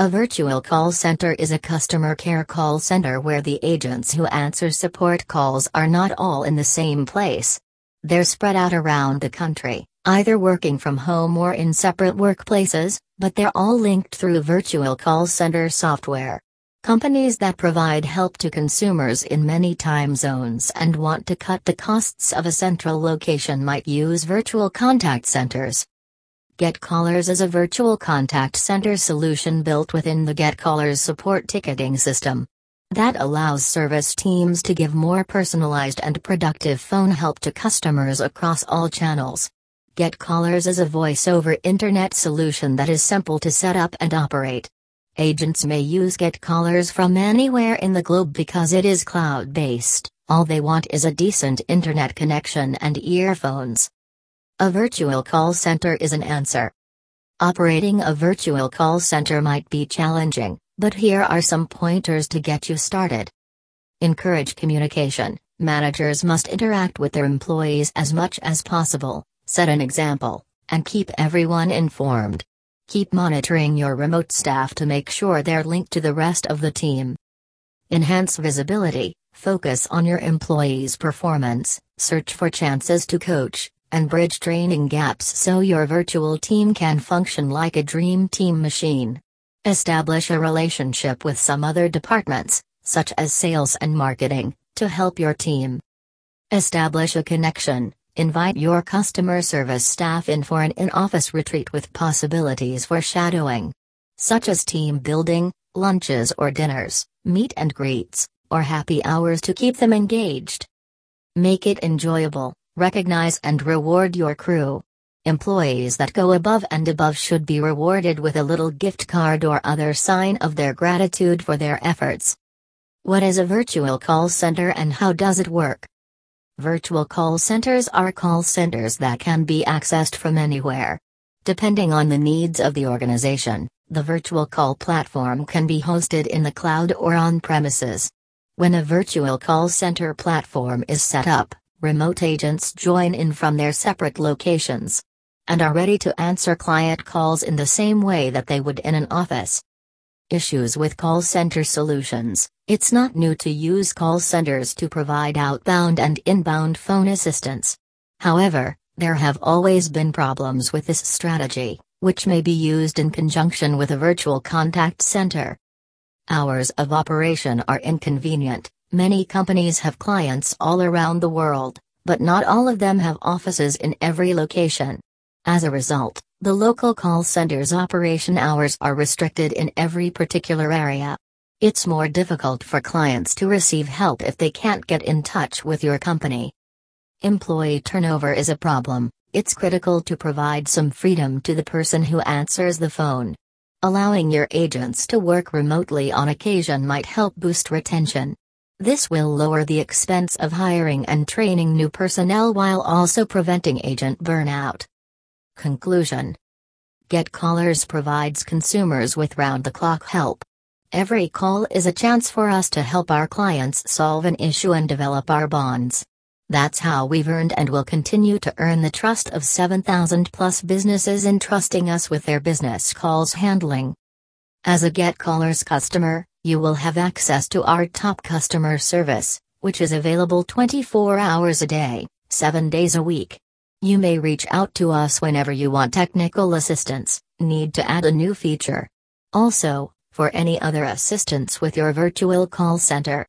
A virtual call center is a customer care call center where the agents who answer support calls are not all in the same place. They're spread out around the country, either working from home or in separate workplaces, but they're all linked through virtual call center software. Companies that provide help to consumers in many time zones and want to cut the costs of a central location might use virtual contact centers. GetCallers is a virtual contact center solution built within the GetCallers support ticketing system. That allows service teams to give more personalized and productive phone help to customers across all channels. GetCallers is a voice over internet solution that is simple to set up and operate. Agents may use GetCallers from anywhere in the globe because it is cloud based, all they want is a decent internet connection and earphones. A virtual call center is an answer. Operating a virtual call center might be challenging, but here are some pointers to get you started. Encourage communication. Managers must interact with their employees as much as possible, set an example, and keep everyone informed. Keep monitoring your remote staff to make sure they're linked to the rest of the team. Enhance visibility, focus on your employees' performance, search for chances to coach, and bridge training gaps so your virtual team can function like a dream team machine. Establish a relationship with some other departments, such as sales and marketing, to help your team. Establish a connection, invite your customer service staff in for an in office retreat with possibilities for shadowing, such as team building, lunches or dinners, meet and greets, or happy hours to keep them engaged. Make it enjoyable. Recognize and reward your crew. Employees that go above and above should be rewarded with a little gift card or other sign of their gratitude for their efforts. What is a virtual call center and how does it work? Virtual call centers are call centers that can be accessed from anywhere. Depending on the needs of the organization, the virtual call platform can be hosted in the cloud or on premises. When a virtual call center platform is set up, remote agents join in from their separate locations and are ready to answer client calls in the same way that they would in an office. Issues with call center solutions It's not new to use call centers to provide outbound and inbound phone assistance. However, there have always been problems with this strategy, which may be used in conjunction with a virtual contact center. Hours of operation are inconvenient, Many companies have clients all around the world, but not all of them have offices in every location. As a result, the local call center's operation hours are restricted in every particular area. It's more difficult for clients to receive help if they can't get in touch with your company. Employee turnover is a problem, it's critical to provide some freedom to the person who answers the phone. Allowing your agents to work remotely on occasion might help boost retention. This will lower the expense of hiring and training new personnel while also preventing agent burnout. Conclusion Get GetCallers provides consumers with round the clock help. Every call is a chance for us to help our clients solve an issue and develop our bonds. That's how we've earned and will continue to earn the trust of 7,000 plus businesses entrusting us with their business calls handling. As a Get GetCallers customer, you will have access to our top customer service, which is available 24 hours a day, 7 days a week. You may reach out to us whenever you want technical assistance, need to add a new feature. Also, for any other assistance with your virtual call center,